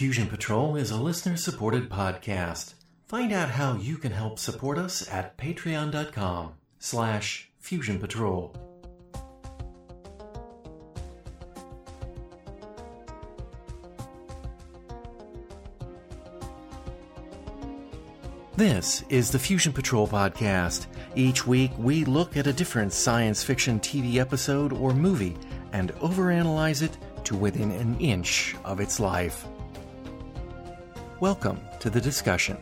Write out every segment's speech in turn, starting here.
Fusion Patrol is a listener supported podcast. Find out how you can help support us at patreon.com slash fusion patrol. This is the Fusion Patrol podcast. Each week we look at a different science fiction TV episode or movie and overanalyze it to within an inch of its life. Welcome to the discussion.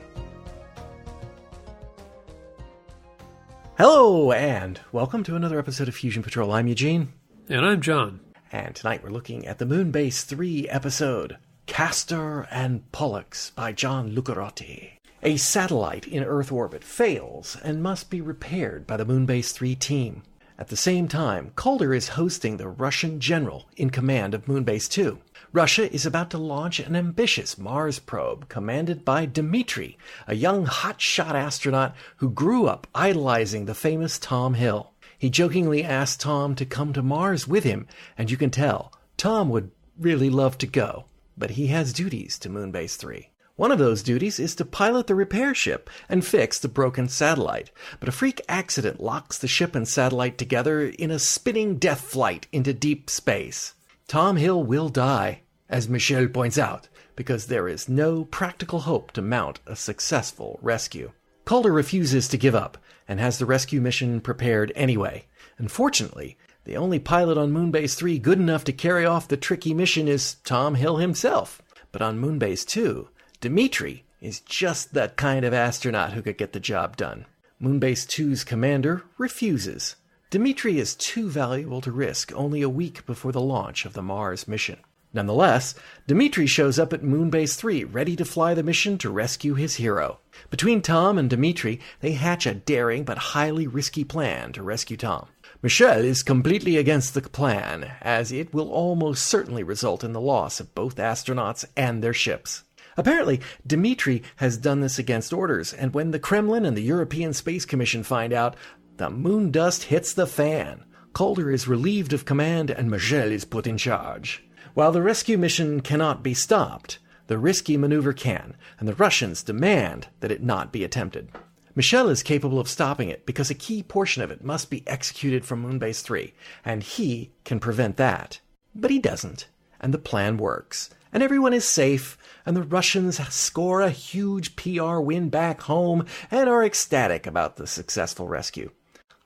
Hello, and welcome to another episode of Fusion Patrol. I'm Eugene, And I'm John. and tonight we're looking at the Moonbase 3 episode, Castor and Pollux by John Lucarotti. A satellite in Earth orbit fails and must be repaired by the Moonbase 3 team. At the same time, Caulder is hosting the Russian general in command of Moonbase 2. Russia is about to launch an ambitious Mars probe commanded by Dmitri, a young hotshot astronaut who grew up idolizing the famous Tom Hill. He jokingly asked Tom to come to Mars with him, and you can tell Tom would really love to go, but he has duties to Moonbase 3. One of those duties is to pilot the repair ship and fix the broken satellite. But a freak accident locks the ship and satellite together in a spinning death flight into deep space. Tom Hill will die, as Michel points out, because there is no practical hope to mount a successful rescue. Caulder refuses to give up and has the rescue mission prepared anyway. Unfortunately, the only pilot on Moonbase 3 good enough to carry off the tricky mission is Tom Hill himself. But on Moonbase 2, Dmitri is just the kind of astronaut who could get the job done. Moonbase 2's commander refuses. Dmitri is too valuable to risk only a week before the launch of the Mars mission. Nonetheless, Dmitri shows up at Moonbase 3 ready to fly the mission to rescue his hero. Between Tom and Dmitri, they hatch a daring but highly risky plan to rescue Tom. Michel is completely against the plan, as it will almost certainly result in the loss of both astronauts and their ships. Apparently, Dmitri has done this against orders, and when the Kremlin and the European Space Commission find out, the moon dust hits the fan. Caulder is relieved of command, and Michel is put in charge. While the rescue mission cannot be stopped, the risky maneuver can, and the Russians demand that it not be attempted. Michel is capable of stopping it because a key portion of it must be executed from Moonbase 3, and he can prevent that. But he doesn't, and the plan works, and everyone is safe, and the Russians score a huge PR win back home and are ecstatic about the successful rescue.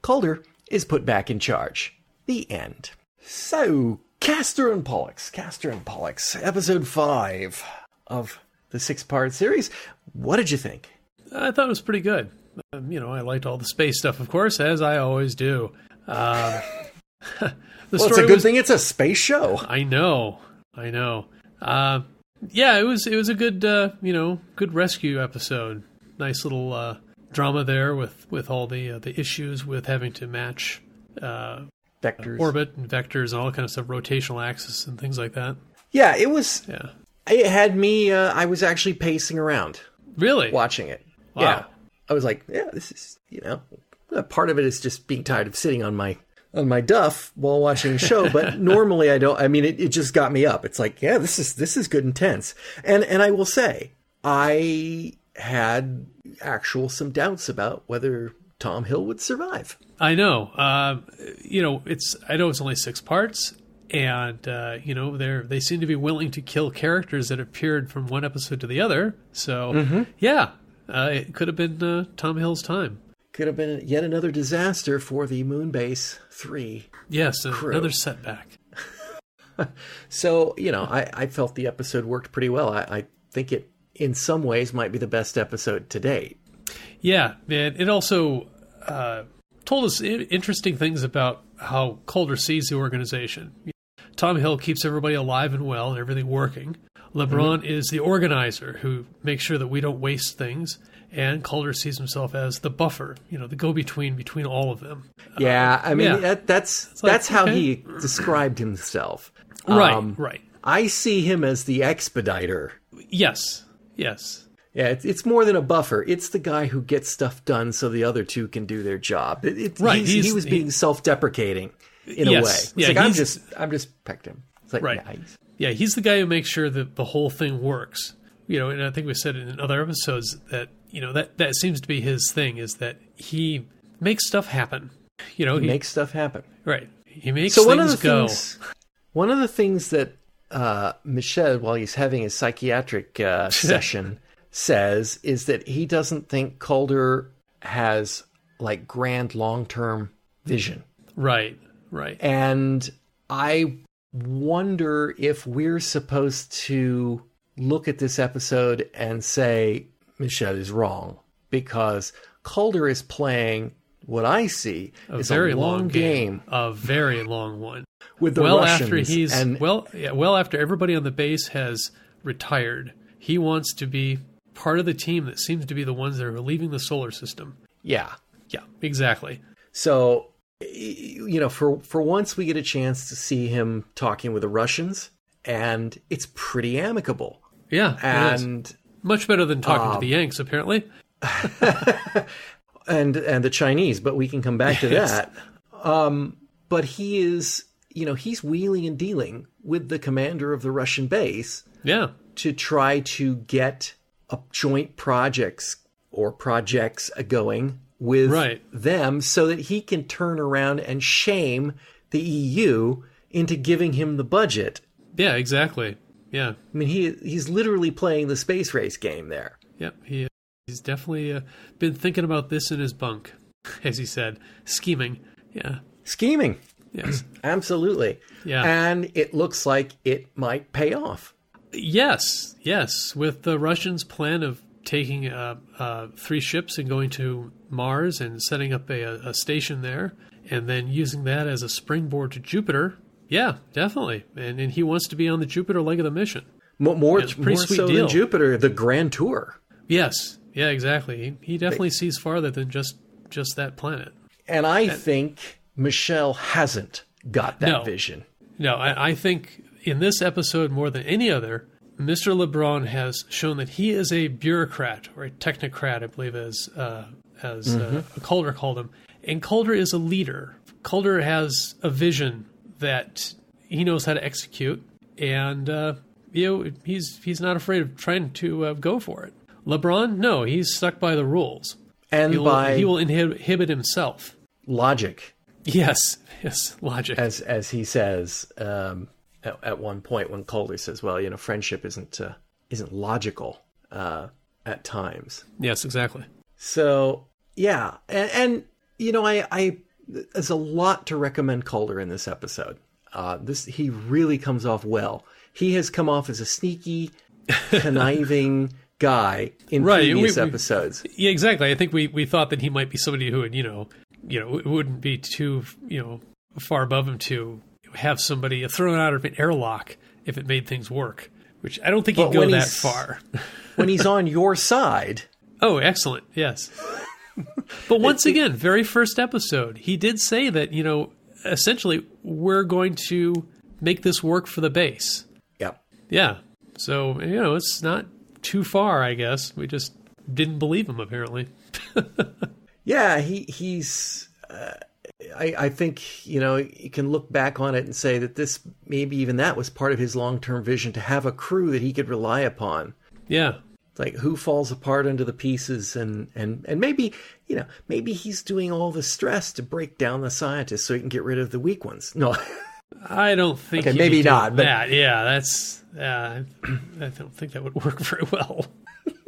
Caulder is put back in charge. The end. So, Castor and Pollux, Castor and Pollux, episode 5 of the six part series. What did you think? I thought it was pretty good. Um, you know, I liked all the space stuff, of course, as I always do. Um, the Well, it's a good was, thing it's a space show. I know, I know. Uh, yeah, it was it was a good uh, you know good rescue episode. Nice little uh, drama there with with all the uh, the issues with having to match uh, Vectors. orbit and vectors and all kind of stuff, rotational axis and things like that. Yeah, it was. Yeah, It had me. Uh, I was actually pacing around really. watching it. Wow. Yeah, I was like, yeah, this is you know, part of it is just being tired of sitting on my on my duff while watching the show. But normally I don't. I mean, it, it just got me up. It's like, yeah, this is this is good intense. And and I will say, I had actual some doubts about whether Tom Hill would survive. I know. Um, you know, it's I know it's only six parts, and uh, you know they they seem to be willing to kill characters that appeared from one episode to the other. So yeah, uh, it could have been uh, Tom Hill's time. Could have been yet another disaster for the Moonbase Three. Yes, another setback. So, you know, I, I felt the episode worked pretty well. I, I think it, in some ways, might be the best episode to date. Yeah, and it also uh, told us interesting things about how Caulder sees the organization. Tom Hill keeps everybody alive and well and everything working. Lebrun is the organizer who makes sure that we don't waste things. And Caulder sees himself as the buffer, you know, the go-between between all of them. Yeah, I mean, yeah. That, that's that's how okay. he described himself. Right, Um, right. I see him as the expediter. Yes, yes. Yeah, it's, it's more than a buffer. It's the guy who gets stuff done so the other two can do their job. It, it, Right, he's- he he's- was he- being self-deprecating in Yes, a way. It's yeah, like I'm just I'm just pecked him. It's like Right. he's- Yeah, he's the guy who makes sure that the whole thing works. You know, and I think we said in other episodes that you know that that seems to be his thing is that he makes stuff happen. You know, he, Makes stuff happen. right. He makes So things one of the go. things, one of the things that uh, Michel, while he's having his psychiatric uh, session, says is that he doesn't think Caulder has like grand long term vision, Right. Right. and I wonder if we're supposed to look at this episode and say Michel is wrong because Caulder is playing. What I see a is very a long, game, A very long one. with the well Russians after he's and well yeah, well after everybody on the base has retired, he wants to be part of the team that seems to be the ones that are leaving the solar system. yeah. Yeah, exactly. So, you know, for for once we get a chance to see him talking with the Russians, and it's pretty amicable. Yeah. And much better than talking Um, to the Yanks, apparently. and and the Chinese, but we can come back to Yes. that. Um, but he is, you know, he's wheeling and dealing with the commander of the Russian base Yeah, to try to get a joint projects or projects going with Right. them so that he can turn around and shame the EU into giving him the budget. yeah, exactly. Yeah, I mean, he he's literally playing the space race game there. Yep. He he's definitely uh, been thinking about this in his bunk, as he said, scheming. Yeah, Scheming. yes, Absolutely. Yeah. And it looks like it might pay off. yes, yes. With the Russians' plan of taking uh, uh, three ships and going to Mars and setting up a, a station there, and then using that as a springboard to Jupiter. Yeah, definitely. And, and he wants to be on the Jupiter leg of the mission. Mo- More, it's a pretty more sweet so deal. than Jupiter, the Grand Tour. Yes, yeah, exactly. He, he definitely sees farther than just just that planet. And I think Michel hasn't got that No. vision. No, I, I think in this episode more than any other, Mr. Lebrun has shown that he is a bureaucrat or a technocrat, I believe, as uh, as uh, Caulder called him. And Caulder is a leader. Caulder has a vision that he knows how to execute, and uh, you know he's he's not afraid of trying to uh, go for it. Lebrun, no, he's stuck by the rules. And He will, by he will inhib- inhibit himself. logic, Yes, yes, logic. as as he says um, at, at one point when Caulder says, "Well, you know, friendship isn't uh, isn't logical uh, at times." yes, exactly. So yeah, and, and you know, I, I there's a lot to recommend Caulder in this episode. Uh, this he really comes off well. He has come off as a sneaky, conniving guy in Right, previous we- we- episodes. Yeah, exactly. I think we, we thought that he might be somebody who would, you know, you know, it wouldn't be too, you know, far above him to have somebody thrown out of an airlock if it made things work. Which I don't think he'd go that far. when he's on your side, Oh, excellent. Yes. But once again, very first episode, he did say that, you know, essentially we're going to make this work for the base. Yeah. Yeah. So, you know, it's not too far, I guess. We just didn't believe him apparently. Yeah, he he's. Uh, I I think you know you can look back on it and say that this maybe even that was part of his long term vision to have a crew that he could rely upon. Yeah. Like who falls apart under the pieces and and and maybe you know maybe he's doing all the stress to break down the scientists so he can get rid of the weak ones. No, I don't think. Okay, maybe not, but- Yeah, that's. Uh, I don't think that would work very well.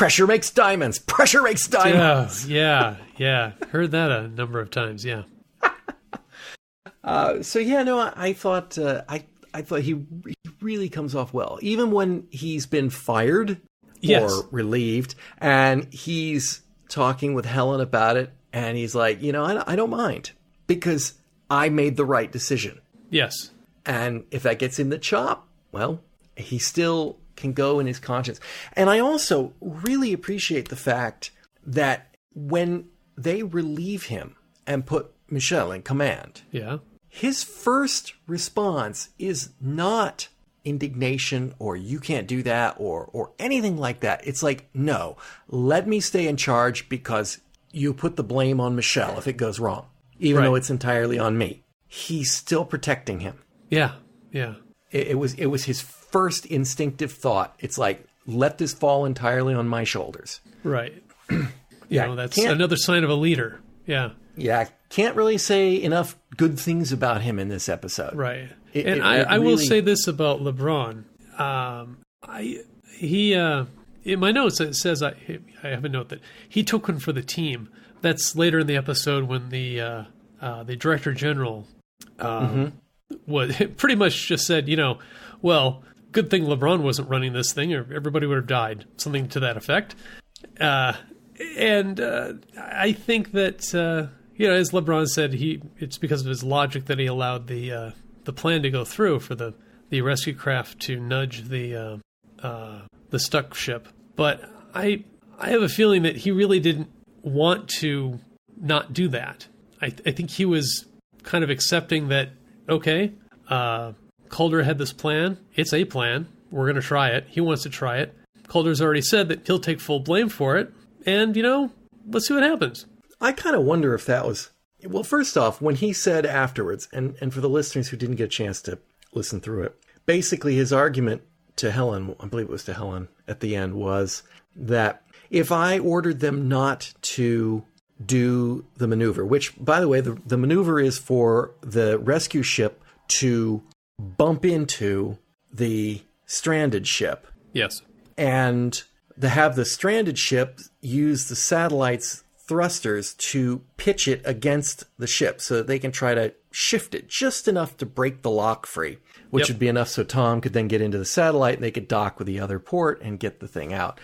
pressure makes diamonds. Pressure makes Yeah, diamonds. yeah, yeah. Heard that a number of times. Yeah, Uh, so yeah, no, I, I thought uh, I I thought he, he really comes off well, even when he's been fired Yes. or relieved, and he's talking with Helen about it, and he's like, you know, I, I don't mind because I made the right decision. yes, And if that gets him the chop, well, he still can go in his conscience. And I also really appreciate the fact that when they relieve him and put Michel in command, yeah, his first response is not indignation or you can't do that or or anything like that. It's like, no, let me stay in charge because you put the blame on Michel if it goes wrong, even Right. though it's entirely on me. He's still protecting him. yeah, yeah. It, it was it was his first instinctive thought. It's like let this fall entirely on my shoulders. Right. Yeah, know, that's another sign of a leader. Yeah. Yeah, can't really say enough good things about him in this episode. Right. It- and it- I, it I will say this about Lebrun. Um, I he uh, in my notes it says I I have a note that he took one for the team. That's later in the episode when the uh, uh, the director general uh, Mm-hmm. was pretty much just said, you know, well, good thing Lebrun wasn't running this thing, or everybody would have died, something to that effect. Uh, and uh, I think that uh, you know, as Lebrun said, he it's because of his logic that he allowed the uh, the plan to go through for the the rescue craft to nudge the uh, uh, the stuck ship. But I I have a feeling that he really didn't want to not do that. I, I think he was kind of accepting that okay, Caulder had this plan. It's a plan. We're going to try it. He wants to try it. Caulder's already said that he'll take full blame for it. And, you know, let's see what happens. I kind of wonder if that was well. First off, when he said afterwards, and and for the listeners who didn't get a chance to listen through it, basically his argument to Helen, I believe it was to Helen at the end, was that if I ordered them not to do the maneuver, which by the way, the, the maneuver is for the rescue ship to bump into the stranded ship Yes. and to have the stranded ship use the satellite's thrusters to pitch it against the ship so that they can try to shift it just enough to break the lock free, which Yep. would be enough so Tom could then get into the satellite and they could dock with the other port and get the thing out.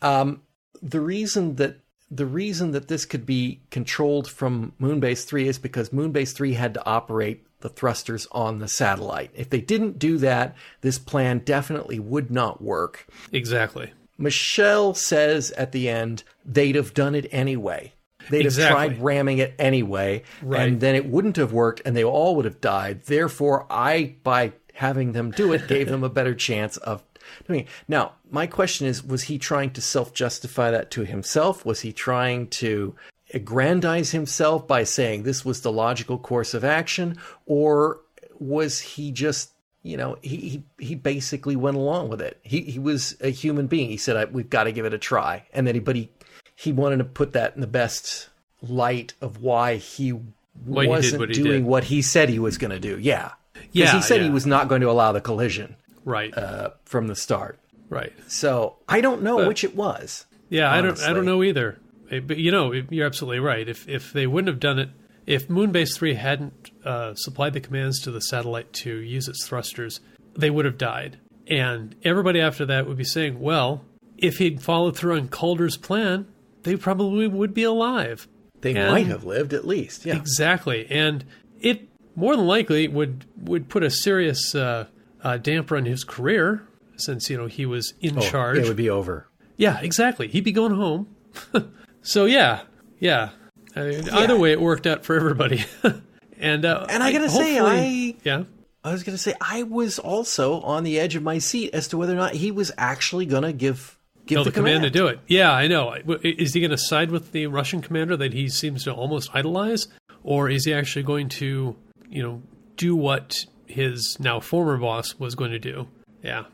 Um, the reason that the reason that this could be controlled from Moonbase 3 is because Moonbase 3 had to operate the thrusters on the satellite. If they didn't do that, this plan definitely would not work. Exactly. Michel says at the end they'd have done it anyway. They'd Exactly. have tried ramming it anyway, Right. and then it wouldn't have worked, and they all would have died. Therefore, I, by having them do it, gave them a better chance of doing it. Now, my question is: Was he trying to self-justify that to himself? Was he trying to aggrandize himself by saying this was the logical course of action, or was he just you know, he, he, he basically went along with it. He, he was a human being. He said, I, we've got to give it a try. And then he, but he, he wanted to put that in the best light of why he he did wasn't what doing did. what he said he was going to do. Yeah. Because Yeah, he said he was not going to allow the collision Right. uh, from the start. right. So I don't know which it was. Yeah, I don't. I don't know either. But you know, you're absolutely right. If if they wouldn't have done it, if Moonbase three hadn't uh, supplied the commands to the satellite to use its thrusters, they would have died. And everybody after that would be saying, "Well, if he'd followed through on Caulder's plan, they probably would be alive." They And- might have lived at least. Yeah. Exactly, and it more than likely would would put a serious uh, uh, damper on his career since you know he was in Oh, charge. It would be over. Yeah, exactly. He'd be going home. so yeah, yeah. I mean, Either way, it worked out for everybody. and uh, And I gotta say, I- yeah, I was going to say I was also on the edge of my seat as to whether or not he was actually going to give give no, the, the, command. to do it. Yeah, I know. Is he going to side with the Russian commander that he seems to almost idolize, or is he actually going to, you know, do what his now former boss was going to do? Yeah,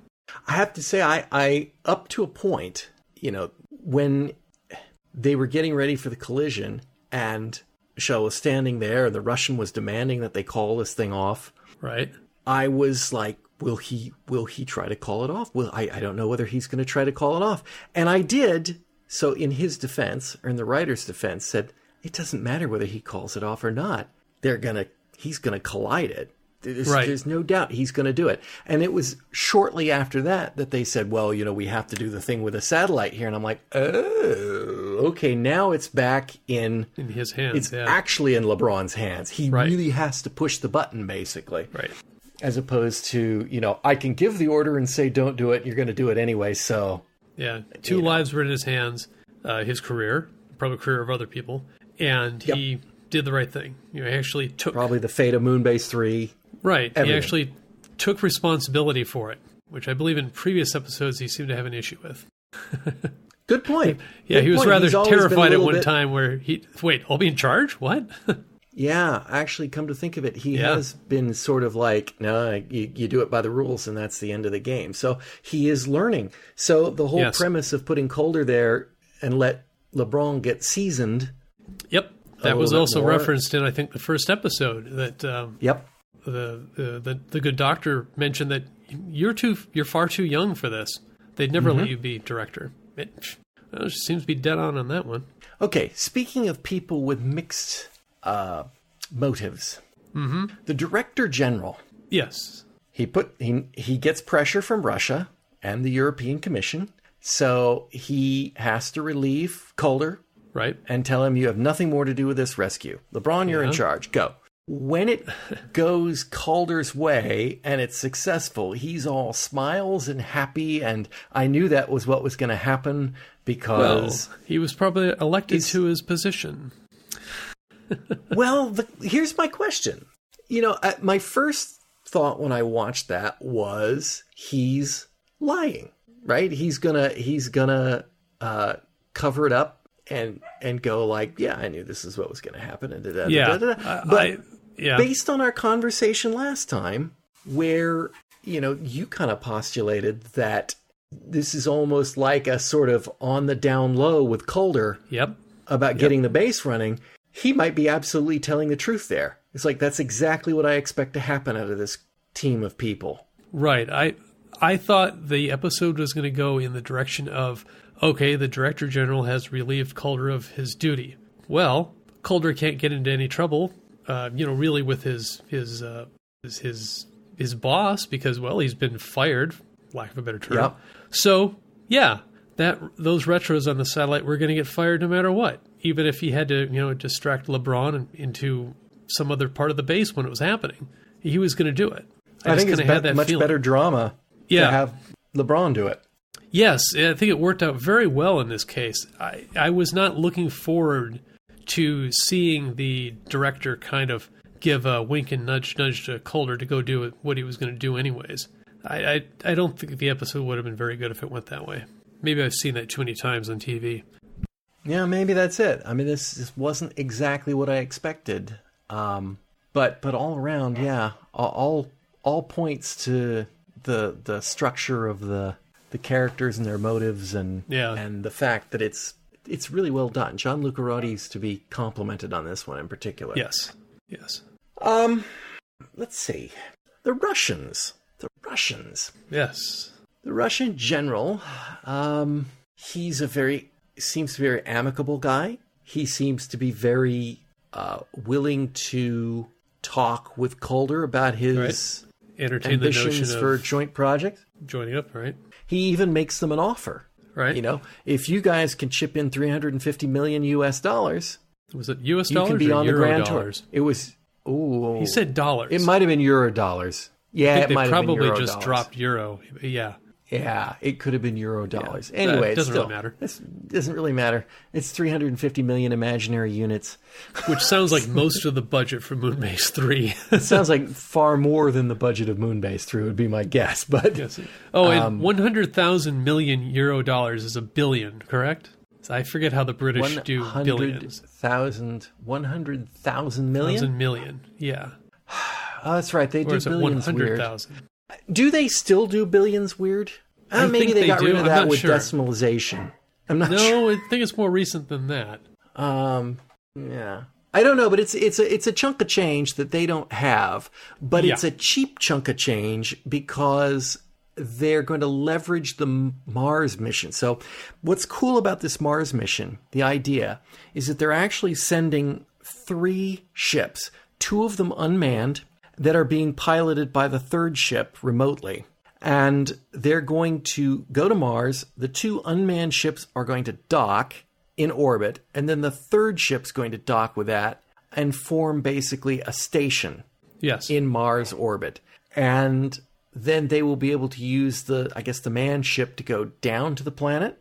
I have to say, I, I up to a point, you know, when they were getting ready for the collision, and Michel was standing there, and the Russian was demanding that they call this thing off. right. I was like, will he will he try to call it off? Well, I, I don't know whether he's going to try to call it off. And I did. So in his defense, or in the writer's defense, said it doesn't matter whether he calls it off or not. They're gonna he's gonna collide it. There's, Right. there's no doubt he's going to do it. And it was shortly after that that they said, well, you know, we have to do the thing with a satellite here. And I'm like, oh, okay, now it's back in In his hands. it's yeah. actually in Lebrun's hands. He Right. really has to push the button, basically right. as opposed to you know I can give the order and say don't do it. You're going to do it anyway. So Yeah, two lives were in his hands. Uh, his career, probably career of other people, and he did the right thing. You know, he actually took probably the fate of Moonbase three. Right. He actually took responsibility for it, which I believe in previous episodes he seemed to have an issue with. Good point. Yeah, Good he was point. rather He's always been a terrified at one bit- time where he wait, I'll be in charge. What? Yeah, actually, come to think of it, he Yeah. has been sort of like, no, you, you do it by the rules, and that's the end of the game. So he is learning. So the whole Yes. premise of putting Caulder there and let Lebrun get seasoned. Yep. That was also more. referenced in I think the first episode that um, Yep. The, the the good doctor mentioned that you're too you're far too young for this. They'd never Mm-hmm. let you be director. It, seems to be dead on on that one. Okay, speaking of people with mixed uh, motives, mm-hmm. the director general Yes. he put he he gets pressure from Russia and the European Commission, so he has to relieve Caulder Right. and tell him you have nothing more to do with this rescue. Lebrun, you're in charge. Go. When it goes Caulder's way and it's successful, he's all smiles and happy. And I knew that was what was going to happen Well, because, he was probably elected to his position. well, the, here's my question. You know, I, my first thought when I watched that was he's lying, right? He's gonna he's gonna uh, cover it up and and go like, yeah, I knew this is what was going to happen. And da, da, da, Yeah. but I- yeah. based on our conversation last time, where you know you kind of postulated that this is almost like a sort of on the down low with Caulder Yep. about getting the base running, he might be absolutely telling the truth there. It's like that's exactly what I expect to happen out of this team of people. Right. I I thought the episode was going to go in the direction of okay, the director general has relieved Caulder of his duty. Well, Caulder can't get into any trouble, uh, you know, really with his his uh, his his his boss because well, he's been fired, lack of a better term. Yep. So yeah, that those retros on the satellite were going to get fired no matter what, even if he had to you know distract Lebrun into some other part of the base when it was happening. He was going to do it. I, just think it's be- that much feeling. better drama Yeah. to have Lebrun do it. Yes, I think it worked out very well in this case. I, I was not looking forward to seeing the director kind of give a wink and nudge nudge to Caulder to go do what he was going to do anyways. I, I I don't think the episode would have been very good if it went that way. Maybe I've seen that too many times on TV. Yeah, maybe that's it. I mean, this, this wasn't exactly what I expected, um, but but all around, yeah, all all, points to the the structure of the the characters and their motives, and Yeah. and the fact that it's it's really well done. John Lucarotti's to be complimented on this one in particular. Yes, yes, Um, let's see, the Russians, the Russians. yes. The Russian general, um, he's a very seems to be a very amicable guy. He seems to be very uh, willing to talk with Caulder about his Entertain the ambitions notion for joint projects. joining up, right? He even makes them an offer. Right. You know, if you guys can chip in 350 million U.S. dollars, was it U.S. dollars? you can be or on the Grand dollars? Tour. It was. Ooh, He said dollars. it might have been Euro dollars. Yeah, it they might have been probably just dollars. dropped euro. Yeah. Yeah, it could have been euro dollars. Yeah, anyway, it doesn't still, really matter. It doesn't really matter. It's 350 million imaginary units. Which sounds like most of the budget for Moonbase 3. It sounds like far more than the budget of Moonbase 3 would be my guess. But yes. Oh, and Um, 100,000 million euro dollars is a billion, correct? I forget how the British do billions. 100,000 100,000 million? Thousand million. Yeah. Oh, that's right. They Or do billions weird. 100,000? Do they still do billions weird? Uh, I maybe think they, they got do. rid of that with sure. decimalization. I'm not sure. No, I think it's more recent than that. Um, yeah. I don't know, but it's it's a it's a chunk of change that they don't have, but it's a cheap chunk of change because they're going to leverage the Mars mission. So, what's cool about this Mars mission, the idea, is that they're actually sending three ships, two of them unmanned, that are being piloted by the third ship remotely. And they're going to go to Mars. The two unmanned ships are going to dock in orbit, and then the third ship's going to dock with that and form basically a station Yes. in Mars orbit. And then they will be able to use the, I guess, the manned ship to go down to the planet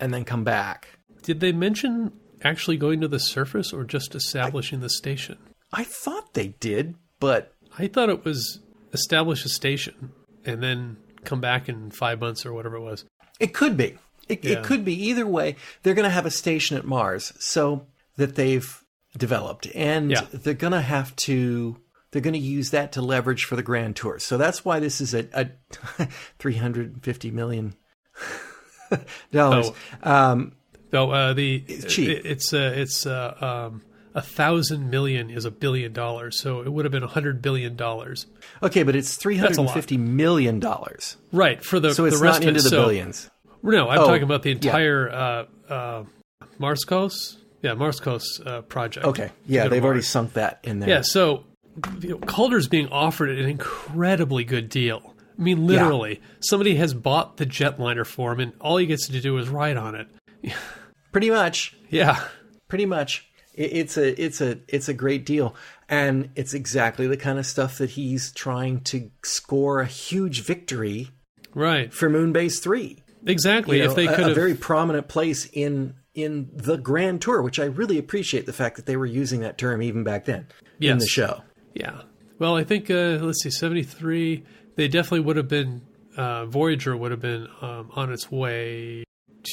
and then come back. Did they mention actually going to the surface or just establishing the station? I thought they did, but I thought it was establish a station and then come back in five months or whatever it was. It could be. It, Yeah. it could be either way. They're going to have a station at Mars, so that they've developed, and Yeah. they're gonna have to. They're going to use that to leverage for the Grand Tour. So that's why this is a, a 350 million dollars. Um, Though uh, the cheap. it- it's uh, it's uh, um, a thousand million is a billion dollars, so it would have been a hundred billion dollars. okay, but it's three hundred and fifty million dollars. Right for the So it's the rest not into it. the so, billions. No, I'm Oh, talking about the yeah. entire uh, uh, Marscos. Yeah, Marscos uh, project. Okay, yeah, To go to they've already sunk that in there. Yeah, so you know, Caulder's being offered an incredibly good deal. I mean, literally, somebody has bought the jetliner for him, and all he gets to do is ride on it. pretty much. Yeah, pretty much it's a it's a it's a great deal and it's exactly the kind of stuff that he's trying to score a huge victory right. for moonbase 3 Exactly. You know, if they a- could a, have, very prominent place in in the grand tour which i really appreciate the fact that they were using that term even back then in the show yeah. Well, I think uh, let's see, seventy three. They definitely would have been. Uh, Voyager would have been um, on its way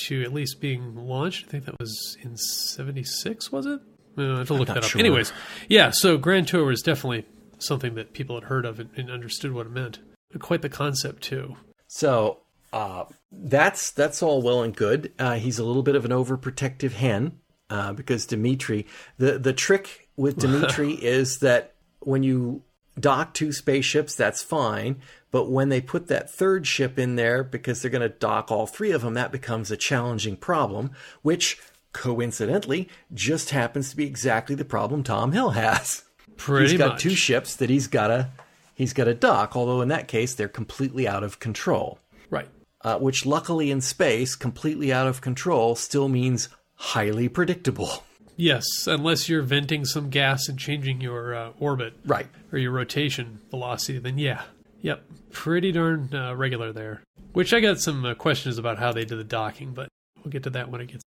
to at least being launched. I think that was in seventy six. Was it? Uh, I have to look that up. sure. Anyways, yeah. So Grand Tour was definitely something that people had heard of and, and understood what it meant. Quite the concept too. So uh, that's that's all well and good. Uh, he's a little bit of an overprotective hen uh, because Dimitri. The the trick with Dimitri is that when you dock two spaceships, that's fine. But when they put that third ship in there, because they're going to dock all three of them, that becomes a challenging problem. Which coincidentally just happens to be exactly the problem Tom Hill has. Pretty he's got much. two ships that he's got to he's got to dock. Although in that case, they're completely out of control Right. uh, which luckily in space, completely out of control, still means highly predictable. Yes, unless you're venting some gas and changing your uh, orbit Right. or your rotation velocity, then yeah, yep, pretty darn uh, regular there. Which I got some uh, questions about how they did the docking, but we'll get to that when it gets.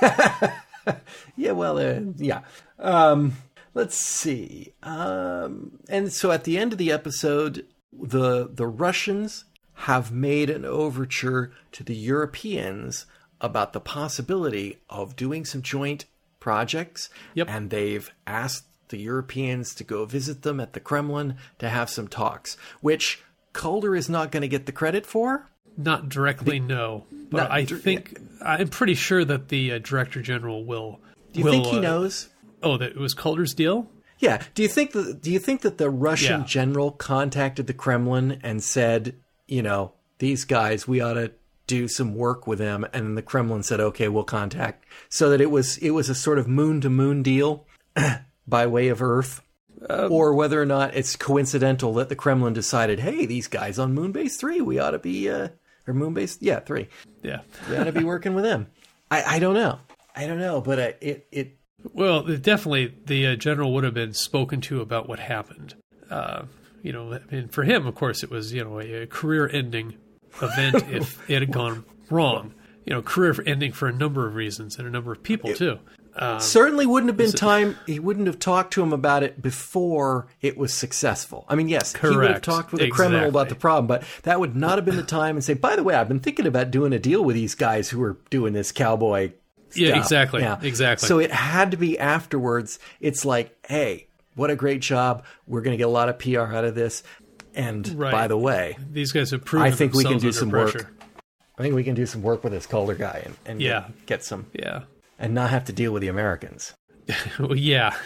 Yeah, well, uh, yeah. Um, let's see. Um, and so at the end of the episode, the the Russians have made an overture to the Europeans about the possibility of doing some joint projects. Yep. And they've asked the Europeans to go visit them at the Kremlin to have some talks, which Caulder is not going to get the credit for. Not directly, no, but not I think I'm pretty sure that the uh, director general will. Do you will, think he uh, knows? Oh, that it was Caulder's deal. Yeah. Do you think that do you think that the Russian Yeah. general contacted the Kremlin and said, you know, these guys, we ought to do some work with them, and then the Kremlin said, okay, we'll contact, so that it was it was a sort of moon to moon deal by way of Earth, Um, or whether or not it's coincidental that the Kremlin decided, hey, these guys on Moonbase three, we ought to be, uh, or Moonbase, yeah, three, Yeah. to be working with them. I I don't know, I don't know, but uh, it it Well, definitely, the uh, general would have been spoken to about what happened. Uh, you know, I mean, for him, of course, it was you know a, a career-ending event if it had gone wrong. You know, career-ending for a number of reasons and a number of people too. Uh, certainly wouldn't have been time he wouldn't have talked to him about it before it was successful i mean yes he would have talked with a criminal about the problem but that would not have been the time and say by the way i've been thinking about doing a deal with these guys who are doing this cowboy Yeah, stuff." exactly, exactly. so it had to be afterwards it's like hey what a great job we're going to get a lot of pr out of this and Right. by the way these guys have proven I think we can do some pressure. work. i think we can do some work with this caulder guy and, and Yeah. get, get some Yeah, and not have to deal with the americans well, yeah,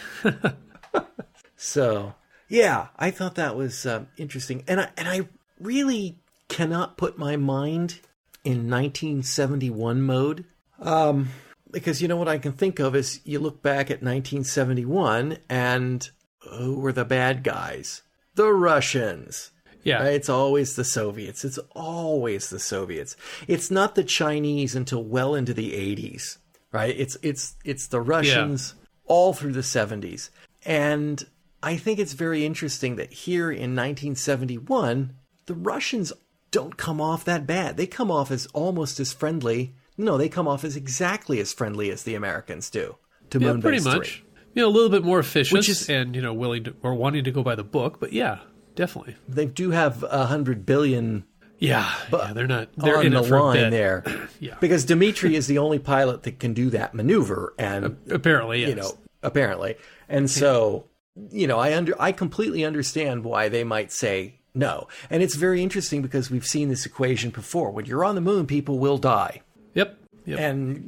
So yeah, I thought that was um, interesting, and I and I really cannot put my mind in 1971 mode, um, because you know what I can think of is you look back at 1971 and who were the bad guys? The Russians. yeah. It's always the Soviets. It's always the Soviets. It's not the Chinese until well into the 80s, right? It's it's it's the Russians all through the 70s. And I think it's very interesting that here in 1971, the Russians don't come off that bad. They come off as almost as friendly. No, they come off as exactly as friendly as the Americans do to Yeah, Moonbase pretty 3. much. You know, a little bit more efficient Which is- and you know willing to, or wanting to go by the book, but yeah, definitely. They do have a hundred billion Yeah, yeah they're not. They're on in the it for a line there. Yeah. Because Dimitri is the only pilot that can do that maneuver. And, Apparently, yes. you know, apparently. And so, you know, I under I completely understand why they might say no. And it's very interesting because we've seen this equation before. When you're on the moon, people will die. Yep. Yep. And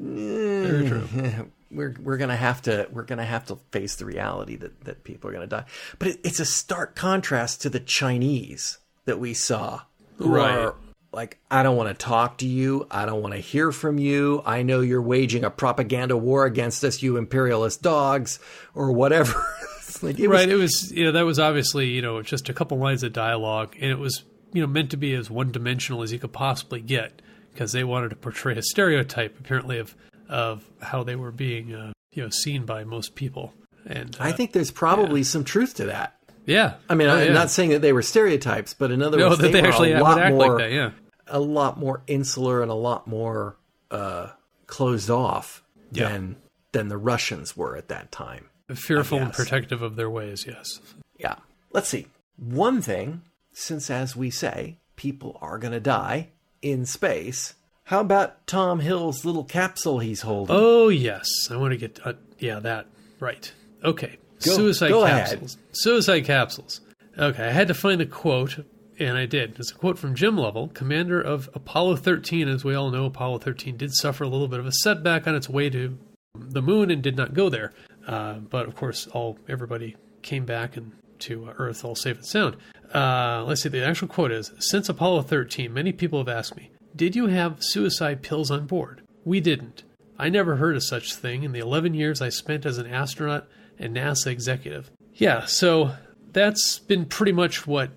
Very true. we're we're gonna have to we're gonna have to face the reality that that people are gonna die. But it, it's a stark contrast to the Chinese that we saw, Right. are like, I don't want to talk to you. I don't want to hear from you. I know you're waging a propaganda war against us, you imperialist dogs, or whatever. Like, it was- right. It was you know that was obviously you know just a couple lines of dialogue, and it was you know meant to be as one dimensional as you could possibly get because they wanted to portray a stereotype apparently of of how they were being uh, you know seen by most people. And uh, I think there's probably some truth to that. Yeah, I mean, Oh, I'm yeah. not saying that they were stereotypes, but in other no words, that they, were actually a lot act more, like that. Yeah. a lot more insular and a lot more uh, closed off Yeah. than than the Russians were at that time. fearful and protective of their ways. Yes. Yeah. Let's see. One thing, since as we say, people are going to die in space. How about Tom Hill's little capsule he's holding? Oh yes, I want to get uh, yeah that right. Okay, Go- suicide go ahead. capsules. Suicide capsules. Okay, I had to find the quote, and I did. It's a quote from Jim Lovell, commander of Apollo 13. As we all know, Apollo 13 did suffer a little bit of a setback on its way to the moon and did not go there. Uh, but of course, all everybody came back and to uh, Earth all safe and sound. Uh, let's see. The actual quote is: Since Apollo 13, many people have asked me, "Did you have suicide pills on board?" We didn't. I never heard of such thing in the 11 years I spent as an astronaut and NASA executive. Yeah, so that's been pretty much what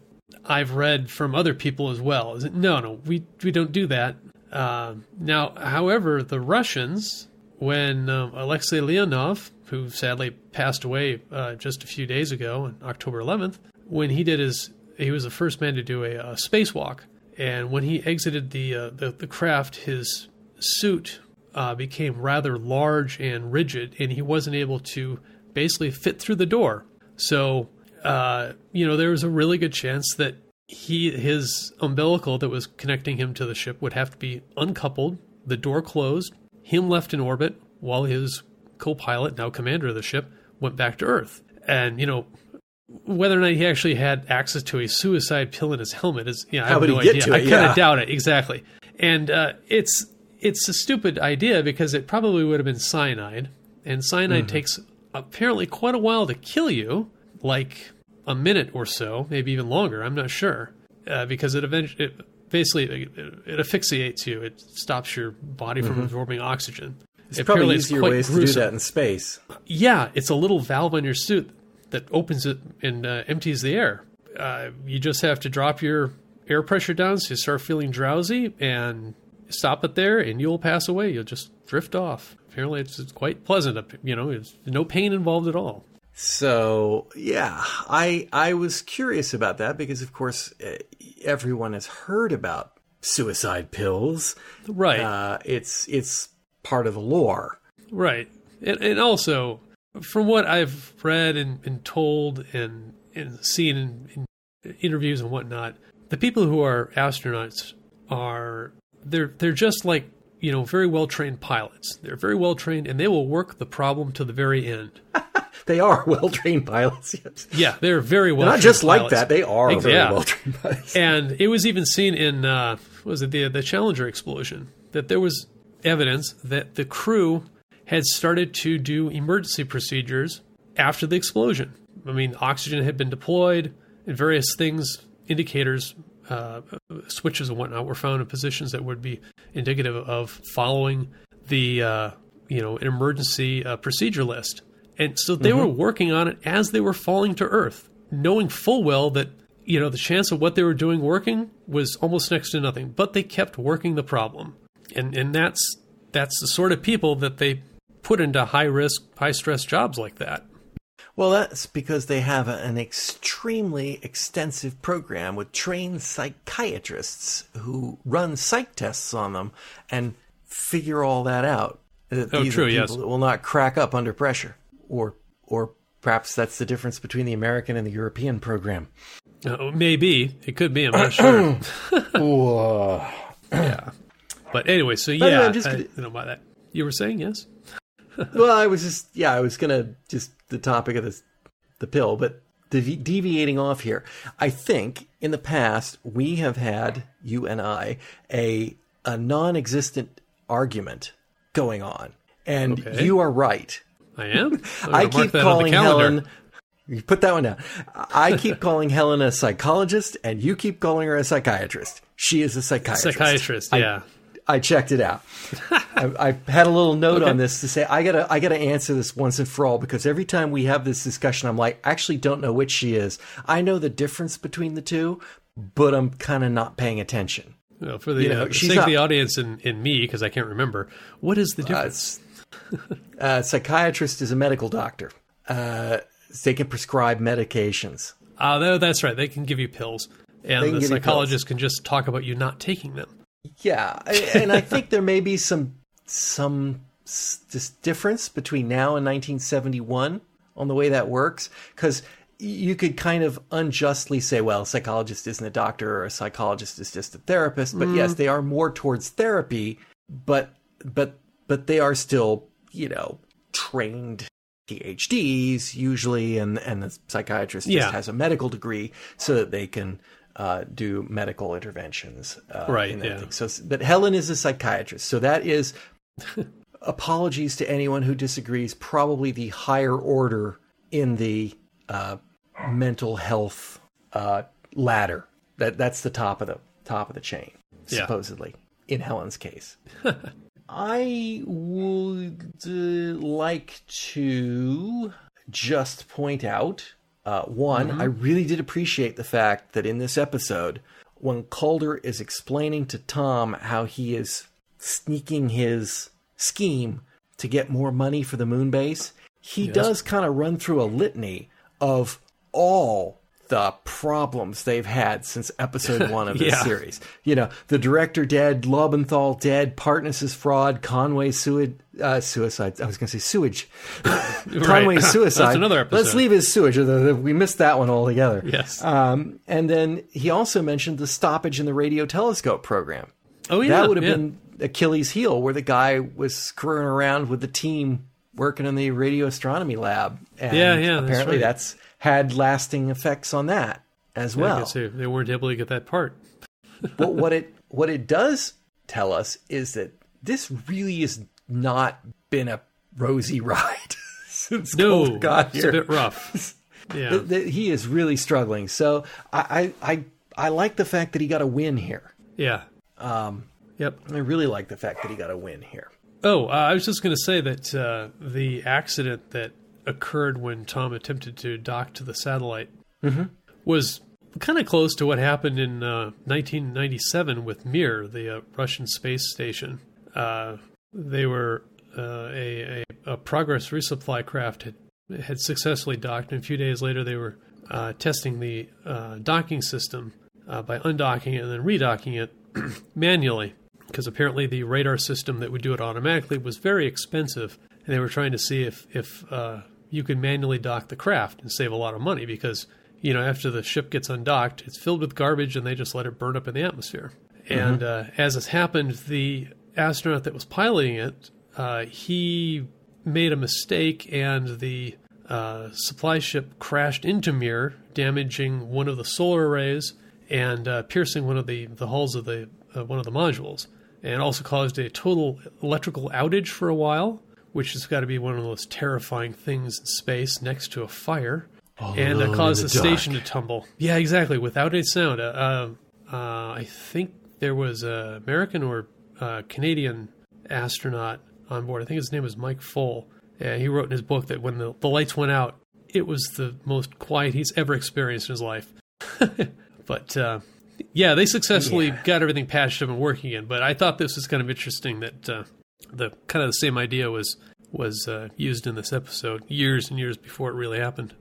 I've read from other people as well. Is it, no, no, we we don't do that. Um now, however, the Russians, when um, Alexei Leonov, who sadly passed away uh, just a few days ago, on October 11th, when he did his, he was the first man to do a, a spacewalk, and when he exited the uh, the, the craft, his suit uh, became rather large and rigid, and he wasn't able to basically fit through the door. So, uh, you know, there was a really good chance that he his umbilical that was connecting him to the ship would have to be uncoupled, the door closed, him left in orbit while his co-pilot, now commander of the ship, went back to Earth. And you know, whether or not he actually had access to a suicide pill in his helmet is, yeah, I have no idea. to I kind of Yeah. doubt it exactly. And uh, it's it's a stupid idea because it probably would have been cyanide, and cyanide Mm-hmm. takes apparently quite a while to kill you, like a minute or so, maybe even longer. I'm not sure uh, because it eventually. It, Basically, it, it asphyxiates you. It stops your body from absorbing oxygen. It's Mm-hmm. probably easier ways to do that in space. Yeah, it's a little valve on your suit that opens it and uh, empties the air. Uh, you just have to drop your air pressure down so you start feeling drowsy and stop it there, and you'll pass away. You'll just drift off. Apparently, it's, it's quite pleasant. You know, it's no pain involved at all. So yeah, I I was curious about that because of course eh, everyone has heard about suicide pills. Right. Uh, it's it's part of the lore. Right. And, and also, from what I've read and been told and, and seen in, in interviews and whatnot, the people who are astronauts are they're they're just like you know very well trained pilots. They're very well trained and they will work the problem to the very end. They are well trained pilots. Yes. Yeah, they're very well. Trained. Not just like that, they are Ex- very well trained pilots. And it was even seen in uh, was it the the Challenger explosion that there was evidence that the crew had started to do emergency procedures after the explosion. I mean, oxygen had been deployed, and various things, indicators, uh, switches and whatnot, were found in positions that would be indicative of following the uh, you know an emergency uh, procedure list. And so they were working on it as they were falling to Earth, knowing full well that you know the chance of what they were doing working was almost next to nothing. But they kept working the problem, and and that's that's the sort of people that they put into high risk, high stress jobs like that. Well, that's because they have a, an extremely extensive program with trained psychiatrists who run psych tests on them and figure all that out. That Oh, these true, yes. that will not crack up under pressure, or or perhaps that's the difference between the American and the European program. Uh, maybe it could be. I'm not sure. Yeah. But anyway, so yeah, just I, you know by that. You were saying yes. Well, I was just yeah, I was gonna just the topic of this the pill, but devi- deviating off here, I think in the past we have had you and I a a non-existent argument going on, and Okay. you are right. I am. I keep that on the calling. Helen. You put that one down. I keep calling Helen a psychologist, and you keep calling her a psychiatrist. She is a psychiatrist. Psychiatrist, yeah. I checked it out. I, I had a little note on this to say I gotta I gotta answer this once and for all because every time we have this discussion, I'm like, I actually don't know which she is. I know the difference between the two, but I'm kind of not paying attention. Well, for the, You know, uh, the she's sake of the audience and, and me, because I can't remember, what is the Uh, difference? it's- uh, psychiatrist is a medical doctor. Uh, they can prescribe medications. No, that's right. They can give you pills, and the psychologist can just talk about you not taking them. Yeah, and I think there may be some some this difference between now and 1971 on the way that works because you could kind of unjustly say, well, a psychologist isn't a doctor or a psychologist is just a therapist. But yes, mm. they are more towards therapy, but but but they are still you know trained PhDs usually, and and the psychiatrist just has a medical degree so that they can uh, do medical interventions. Uh, Right, in that yeah. thing. So, but Helen is a psychiatrist, so that is apologies to anyone who disagrees. Probably the higher order in the uh, mental health uh, ladder. That that's the top of the top of the chain, Yeah. supposedly in Helen's case. I would uh, like to just point out uh, one, I really did appreciate the fact that in this episode, when Caulder is explaining to Tom how he is sneaking his scheme to get more money for the moon base, he does kind of run through a litany of all the problems they've had since episode one of this Yeah. series. You know, the director dead, Lobenthal dead, Partness's fraud, Conway sui- uh, suicide. I was going to say sewage. Conway's suicide. That's another episode. Let's leave his sewage. We missed that one altogether. Yes. Um, and then he also mentioned the stoppage in the radio telescope program. oh yeah, that would have yeah. been Achilles' heel, where the guy was screwing around with the team working in the radio astronomy lab. And Yeah, yeah, that's Apparently, right. that's had lasting effects on that as well. they, weren't able to get that part. but what it what it does tell us is that this really has not been a rosy ride since No, Colt got it's a bit rough. Yeah, Th- th- he is really struggling. So I, I I I like the fact that he got a win here. yeah. Um. Yep. I really like the fact that he got a win here. Oh, uh, I was just going to say that uh, the accident that occurred when Tom attempted to dock to the satellite Mm-hmm. was kind of close to what happened in uh, 1997 with Mir, the uh, Russian space station. Uh, they were uh, a, a, a Progress resupply craft had had successfully docked, and a few days later they were uh, testing the uh, docking system uh, by undocking it and then redocking it manually because apparently the radar system that would do it automatically was very expensive, and they were trying to see if if uh, you can manually dock the craft and save a lot of money because you know after the ship gets undocked, it's filled with garbage and they just let it burn up in the atmosphere. And uh, as has happened, the astronaut that was piloting it, uh, he made a mistake and the uh, supply ship crashed into Mir, damaging one of the solar arrays and uh, piercing one of the, the hulls of the uh, one of the modules, and also caused a total electrical outage for a while, which has got to be one of the most terrifying things in space next to a fire, and alone uh, caused the the, station to tumble. Yeah, exactly, without a sound. Uh, uh, uh, I think there was a American or uh, Canadian astronaut on board. I think his name was Mike Foale. And he wrote in his book that when the, the lights went out, it was the most quiet he's ever experienced in his life. but uh, yeah, they successfully Yeah. got everything patched up and working again. But I thought this was kind of interesting that uh, the kind of the same idea was was uh, used in this episode years and years before it really happened.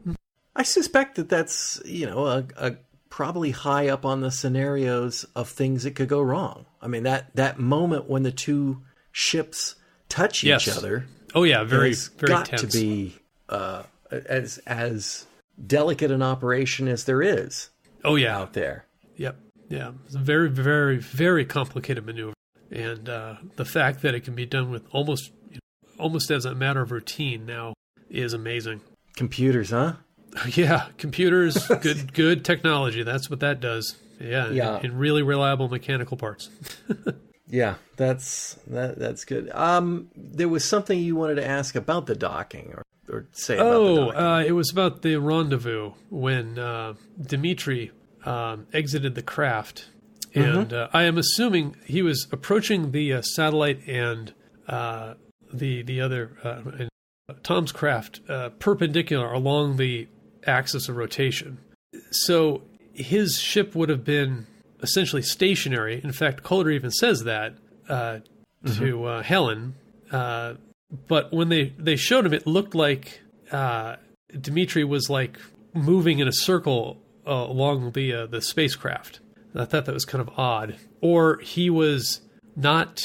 I suspect that that's you know a, a probably high up on the scenarios of things that could go wrong. I mean that that moment when the two ships touch each other Oh yeah, very very got tense. to be uh, as as delicate an operation as there is oh yeah, out there. Yep. Yeah. It's a very, very, very complicated maneuver. And uh, the fact that it can be done with almost almost as a matter of routine now is amazing. Computers, huh? Yeah, computers, good good technology. That's what that does. Yeah, Yeah. And, and really reliable mechanical parts. Yeah, that's that that's good. Um, there was something you wanted to ask about the docking, or, or say about the Oh, uh, it was about the rendezvous when uh, Dimitri um, exited the craft, and uh, I am assuming he was approaching the uh, satellite and uh, the the other uh, and Tom's craft uh, perpendicular along the axis of rotation. So his ship would have been essentially stationary. In fact, Caulder even says that uh, to uh, Helen. Uh, but when they, they showed him, it looked like uh, Dimitri was like moving in a circle uh, along the uh, the spacecraft. I thought that was kind of odd. Or he was not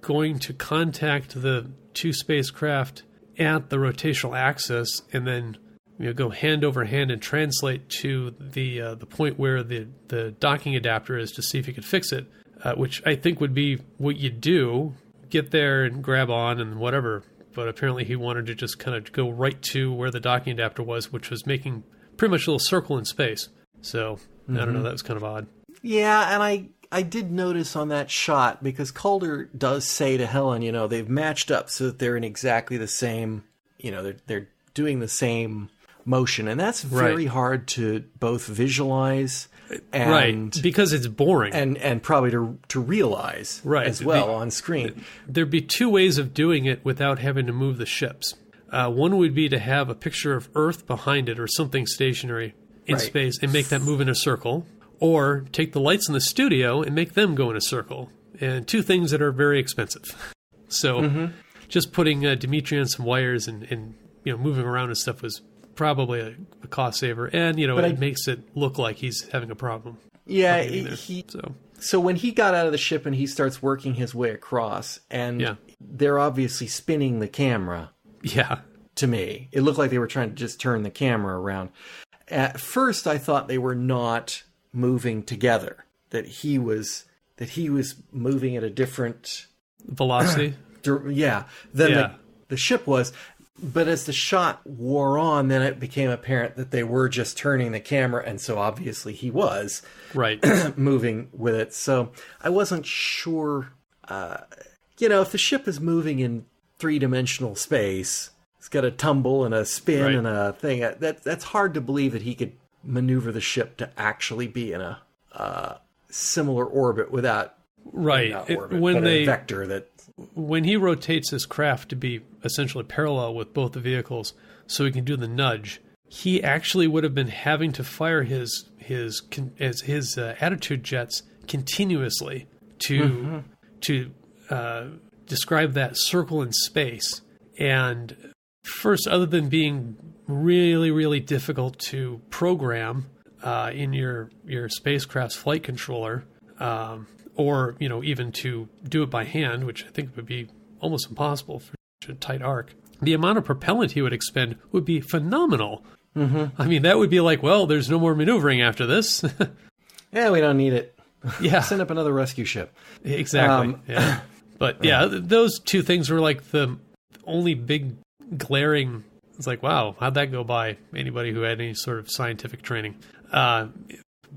going to contact the two spacecraft at the rotational axis, and then you know go hand over hand and translate to the uh, the point where the the docking adapter is to see if he could fix it, uh, which I think would be what you do. Get there and grab on and whatever. But apparently he wanted to just kind of go right to where the docking adapter was, which was making pretty much a little circle in space. So I don't know. That was kind of odd. Yeah, and I I did notice on that shot because Caulder does say to Helen, you know, they've matched up so that they're in exactly the same, you know, they're they're doing the same motion, and that's very Right. hard to both visualize and right. Because it's boring. and and probably to to realize Right. as well The- on screen. there'd be two ways of doing it without having to move the ships. Uh, one would be to have a picture of Earth behind it or something stationary in Right. space and make that move in a circle, or take the lights in the studio and make them go in a circle. And two things that are very expensive. So Mm-hmm. just putting uh, Dimitri on some wires and, and you know moving around and stuff was probably a, a cost saver, and you know But it I- makes it look like he's having a problem. Yeah, he, So so when he got out of the ship and he starts working his way across, and Yeah. they're obviously spinning the camera. yeah, to me. It looked like they were trying to just turn the camera around. At first I thought they were not moving together. That he was that he was moving at a different velocity. yeah, than Yeah. the, the ship was. But as the shot wore on, then it became apparent that they were just turning the camera, and so obviously he was right. moving with it. So I wasn't sure. Uh, you know, if the ship is moving in three dimensional space, it's got a tumble and a spin Right. and a thing. uh, That that's hard to believe that he could maneuver the ship to actually be in a uh, similar orbit without Right. It- orbit, when they vector that. when he rotates his craft to be essentially parallel with both the vehicles so he can do the nudge he actually would have been having to fire his his his, his uh, attitude jets continuously to to uh, describe that circle in space and first other than being really really difficult to program uh, in your your spacecraft's flight controller um, or you know even to do it by hand which i think would be almost impossible for such a tight arc the amount of propellant he would expend would be phenomenal mm-hmm. i mean that would be like well there's no more maneuvering after this Yeah, we don't need it. yeah Send up another rescue ship. Exactly. Um, yeah. But yeah, those two things were like the only big glaring. It's like, wow, how'd that go by anybody who had any sort of scientific training? Uh,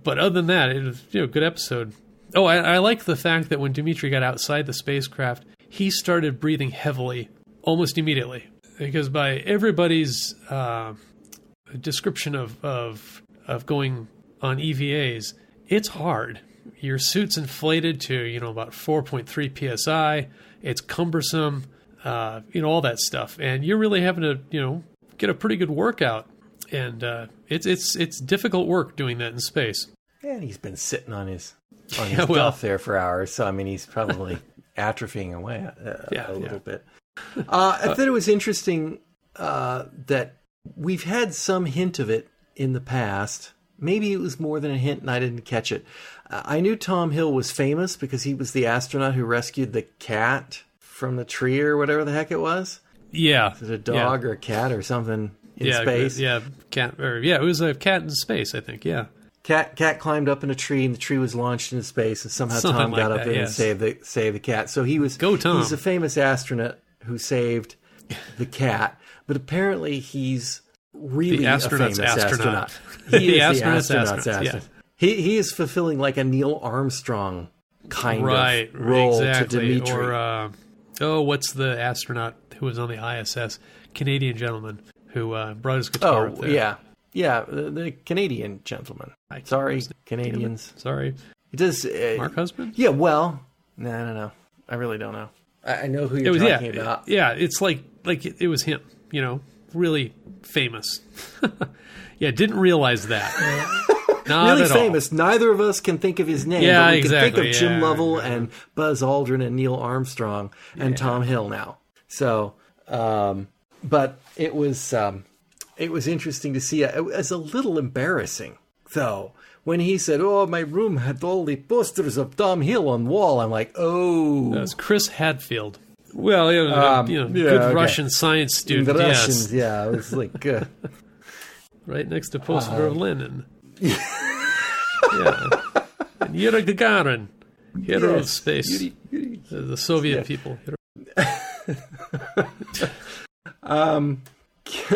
but other than that, it was you know good episode. Oh, I, I like the fact that when Dimitri got outside the spacecraft, he started breathing heavily almost immediately because by everybody's uh, description of of of going on EVAs, it's hard. Your suit's inflated to you know about 4.3 psi. It's cumbersome, uh, you know all that stuff, and you're really having to you know get a pretty good workout. And uh, it's it's it's difficult work doing that in space. And he's been sitting on his on Yeah, his well. duff there for hours. So I mean, he's probably atrophying away a, Yeah, a little yeah. bit. Uh, I thought it was interesting uh, that we've had some hint of it in the past. Maybe it was more than a hint, and I didn't catch it. Uh, I knew Tom Hill was famous because he was the astronaut who rescued the cat from the tree or whatever the heck it was. Yeah, Is it a dog or a cat or something in yeah, space? Yeah, cat. Or yeah, it was a cat in space. I think. Yeah. Cat cat climbed up in a tree and the tree was launched into space and somehow Something Tom like got up that, there and yes. saved the saved the cat. So he was Go, Tom. He's a famous astronaut who saved the cat, but apparently he's really The a famous astronaut. astronaut. He The is astronaut's the astronaut's astronaut, yeah. He he is fulfilling like a Neil Armstrong kind right, of role exactly. to Dimitri. Or uh, oh, what's the astronaut who was on the ISS? Canadian gentleman who uh, brought his guitar. oh up there. yeah, yeah, the, the Canadian gentleman. I Sorry, remember his Canadians. Sorry, It does. Uh, Mark Husband. Yeah, well, no, no, no. I really don't know. I, I know who you're was yeah, talking about. yeah. It's like like it, it was him. You know, really famous. yeah, didn't realize that. Not really at all. famous. Neither of us can think of his name. Yeah, but we can think of Jim yeah. Lovell and Buzz Aldrin and Neil Armstrong and Tom Hill now. So, um, but it was um, it was interesting to see. It was a little embarrassing though when he said, "Oh, my room had all the posters of Tom Hill on wall." I'm like, "Oh, was Chris Hadfield. Well, you know, Um, you know yeah, good okay. Russian science the student. Russians." Yes, Yeah, it was like. Uh, right next to poster of Lenin. Yeah, and Yuri Gagarin, hero of yes, space, Yuri- Yuri- Uh, the Soviet people. Um,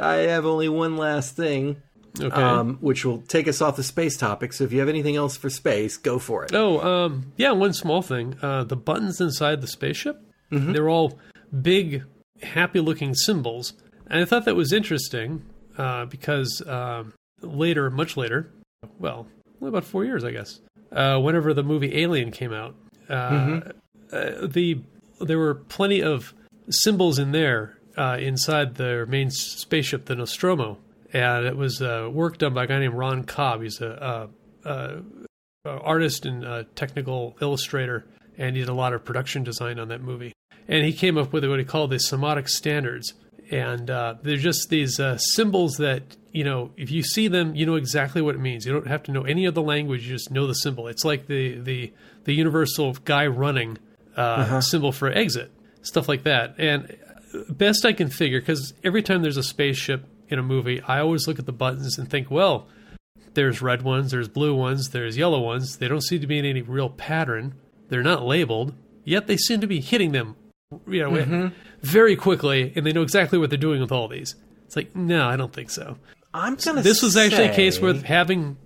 I have only one last thing. Okay. um, which will take us off the space topic. So if you have anything else for space, go for it. Oh, um, yeah, one small thing. Uh, the buttons inside the spaceship, Mm-hmm. they're all big, happy looking symbols. And I thought that was interesting uh, because um, later, much later, well, only about four years, I guess, uh, whenever the movie Alien came out, uh, Mm-hmm. uh, the there were plenty of symbols in there uh, inside their main spaceship, the Nostromo. And it was uh, work done by a guy named Ron Cobb. He's a, a, uh, artist and technical illustrator, and he did a lot of production design on that movie. And he came up with what he called the semiotic standards, and uh, they're just these uh, symbols that you know if you see them, you know exactly what it means. You don't have to know any of the language; you just know the symbol. It's like the the the universal guy running uh, symbol for exit, stuff like that. And best I can figure, because every time there's a spaceship in a movie, I always look at the buttons and think, well, there's red ones, there's blue ones, there's yellow ones. They don't seem to be in any real pattern. They're not labeled, yet they seem to be hitting them, you know, mm-hmm. very quickly, and they know exactly what they're doing with all these. It's like, no, I don't think so. I'm gonna. This was actually a case say- where having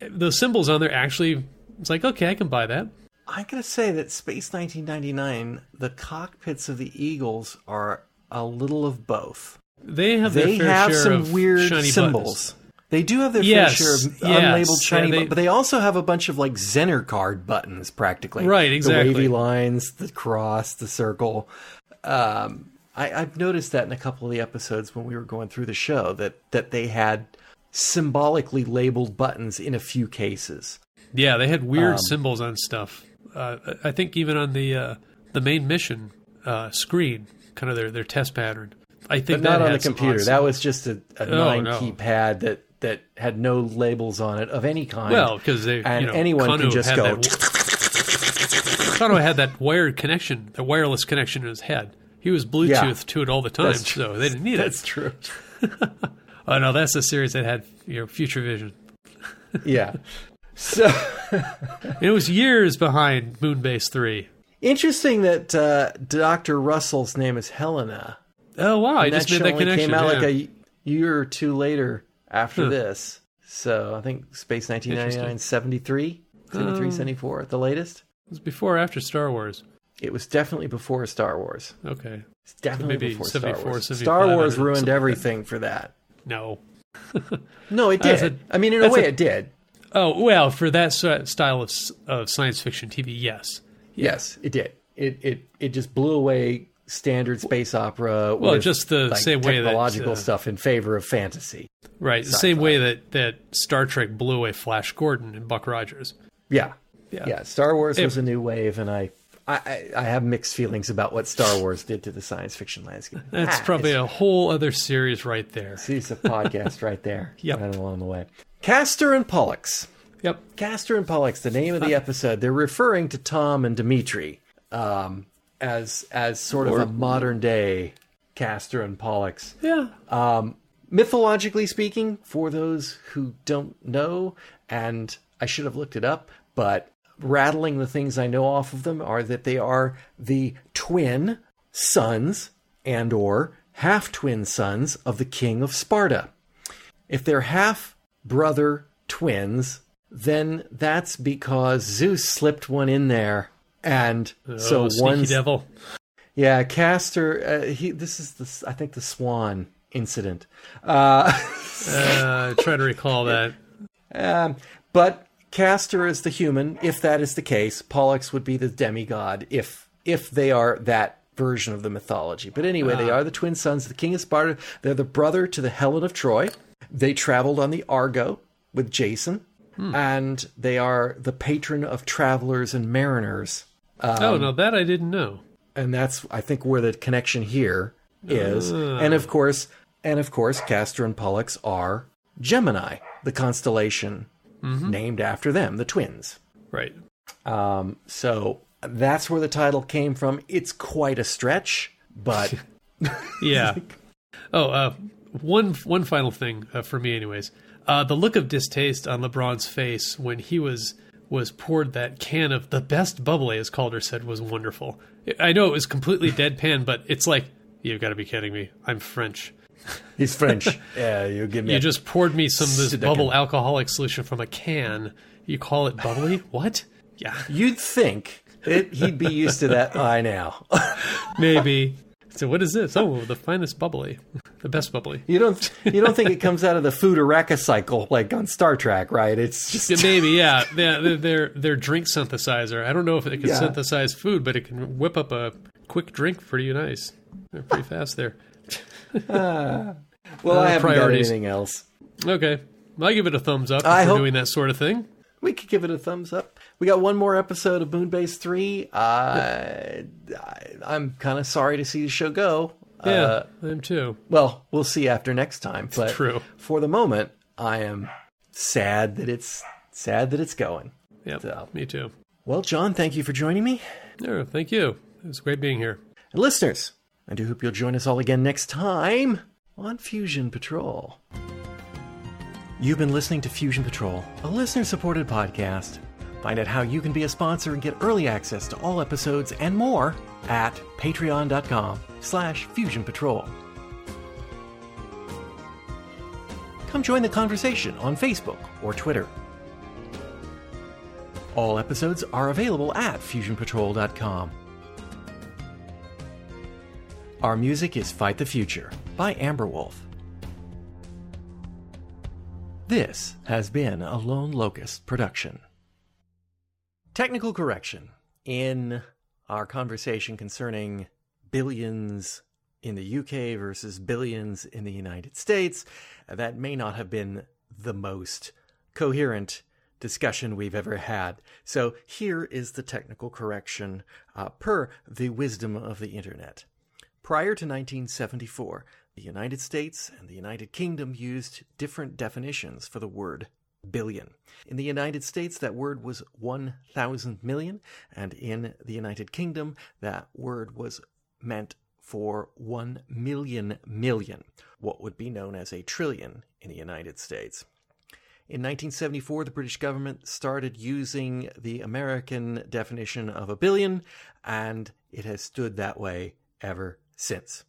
those symbols on there actually, it's like, okay, I can buy that. I'm gonna say that Space 1999, the cockpits of the Eagles are a little of both. They have They have some weird shiny symbols. They do have their Yes, fair share of yes, unlabeled shiny, yeah, they- but they also have a bunch of like Zener card buttons, practically. Right, exactly. The wavy lines, the cross, the circle. Um, I, I've noticed that in a couple of the episodes when we were going through the show that that they had symbolically labeled buttons in a few cases. Yeah, they had weird Um, symbols on stuff. Uh, I think even on the uh, the main mission uh, screen, kind of their their test pattern. I think But not on the computer. odd That was just a, a Oh, nine no. keypad that that had no labels on it of any kind. Well, because they and you know, anyone Kano can just go. That, Kano had that wired connection, the wireless connection in his head. He was Bluetooth Yeah. to it all the time, so they didn't need That's it. That's true. Oh no, that's a series that had you know future vision. Yeah. So it was years behind Moonbase three. interesting that uh, Doctor Russell's name is Helena. Oh wow, I just that made that connection. came out yeah. like a year or two later after Huh. this. So I think Space 1999, 73, 73, Um, 74 at the latest. it was before or after Star Wars. It was definitely before Star Wars. Okay, It's definitely maybe before 74, Star Wars. Star Wars ruined like everything for that. no. No, it did. a- I mean, in a way, a- it did. Oh well, for that style of of science fiction TV, yes. Yes, it did. It it it just blew away standard space opera. Well, just the like, same way that, technological uh, stuff in favor of fantasy. Right, the same way that that Star Trek blew away Flash Gordon and Buck Rogers. Yeah, Yeah. yeah. Star Wars It- was a new wave, and I, I, I- have mixed feelings about what Star Wars did to the science fiction landscape. That's Ah, probably a whole other series right there. it's a podcast right there. Yep. right along the way. Castor and Pollux. Yep. Castor and Pollux, the name of the episode, they're referring to Tom and Dimitri um, as as sort of a modern day Castor and Pollux. Yeah. Um, mythologically speaking, for those who don't know, and I should have looked it up, but rattling the things I know off of them are that they are the twin sons and or half twin sons of the king of Sparta. If they're half brother twins, then that's because Zeus slipped one in there. And so oh, sneaky one's devil. yeah, Castor. Uh, he this is the I think the Swan incident. Uh, Uh, try to recall that. um, but Castor is the human. If that is the case, Pollux would be the demigod. If if they are that version of the mythology. But anyway, they are the twin sons of the king of Sparta. They're the brother to the Helen of Troy. They traveled on the Argo with Jason, and they are the patron of travelers and mariners. Oh, no, that I didn't know. and that's I think where the connection here is. And of course, and of course, Castor and Pollux are Gemini, the constellation named after them, the twins. Right. Um, so that's where the title came from. It's quite a stretch, but Yeah. oh, uh, one one final thing uh, for me, anyways. Uh, the look of distaste on Lebrun's face when he was was poured that can of the best bubbly, as Caulder said, was wonderful. I know it was completely deadpan, but it's like you've got to be kidding me. I'm French. he's French. yeah, you give me. You a- just poured me some of this Sedeccan. bubble alcoholic solution from a can. You call it bubbly? what? Yeah, You'd think it, he'd be used to that by now. maybe. So what is this? Oh, the finest bubbly, the best bubbly. you don't. You don't think it comes out of the food Araka cycle like on Star Trek, right? It's just Yeah, maybe, yeah. Their, their their drink synthesizer. I don't know if it can Yeah. synthesize food, but it can whip up a quick drink pretty nice. They're pretty fast there. well. Uh, I haven't got anything else. Okay, I give it a thumbs up I for hope- doing that sort of thing. We could give it a thumbs up. We got one more episode of Moonbase 3. Uh, I, I'm kind of sorry to see the show go. Yeah, Uh, them too. well, we'll see after next time. But true. for the moment, I am sad that it's sad that it's going. Yeah, So- me too. Well, John, thank you for joining me. Yeah, thank you. It was great being here. And listeners, I do hope you'll join us all again next time on Fusion Patrol. You've been listening to Fusion Patrol, a listener supported podcast. Find out how you can be a sponsor and get early access to all episodes and more at patreon.com slash fusion patrol. Come join the conversation on Facebook or Twitter. All episodes are available at fusionpatrol.com. Our music is Fight the Future by Amber Wolf. This has been a Lone Locust production. Technical correction. In our conversation concerning billions in the UK versus billions in the United States, that may not have been the most coherent discussion we've ever had. So here is the technical correction uh, per the wisdom of the internet. Prior to 1974, the United States and the United Kingdom used different definitions for the word billion. In the United States, that word was 1,000 million, and in the United Kingdom, that word was meant for 1 million million, what would be known as a trillion in the United States. In 1974, the British government started using the American definition of a billion, and it has stood that way ever since.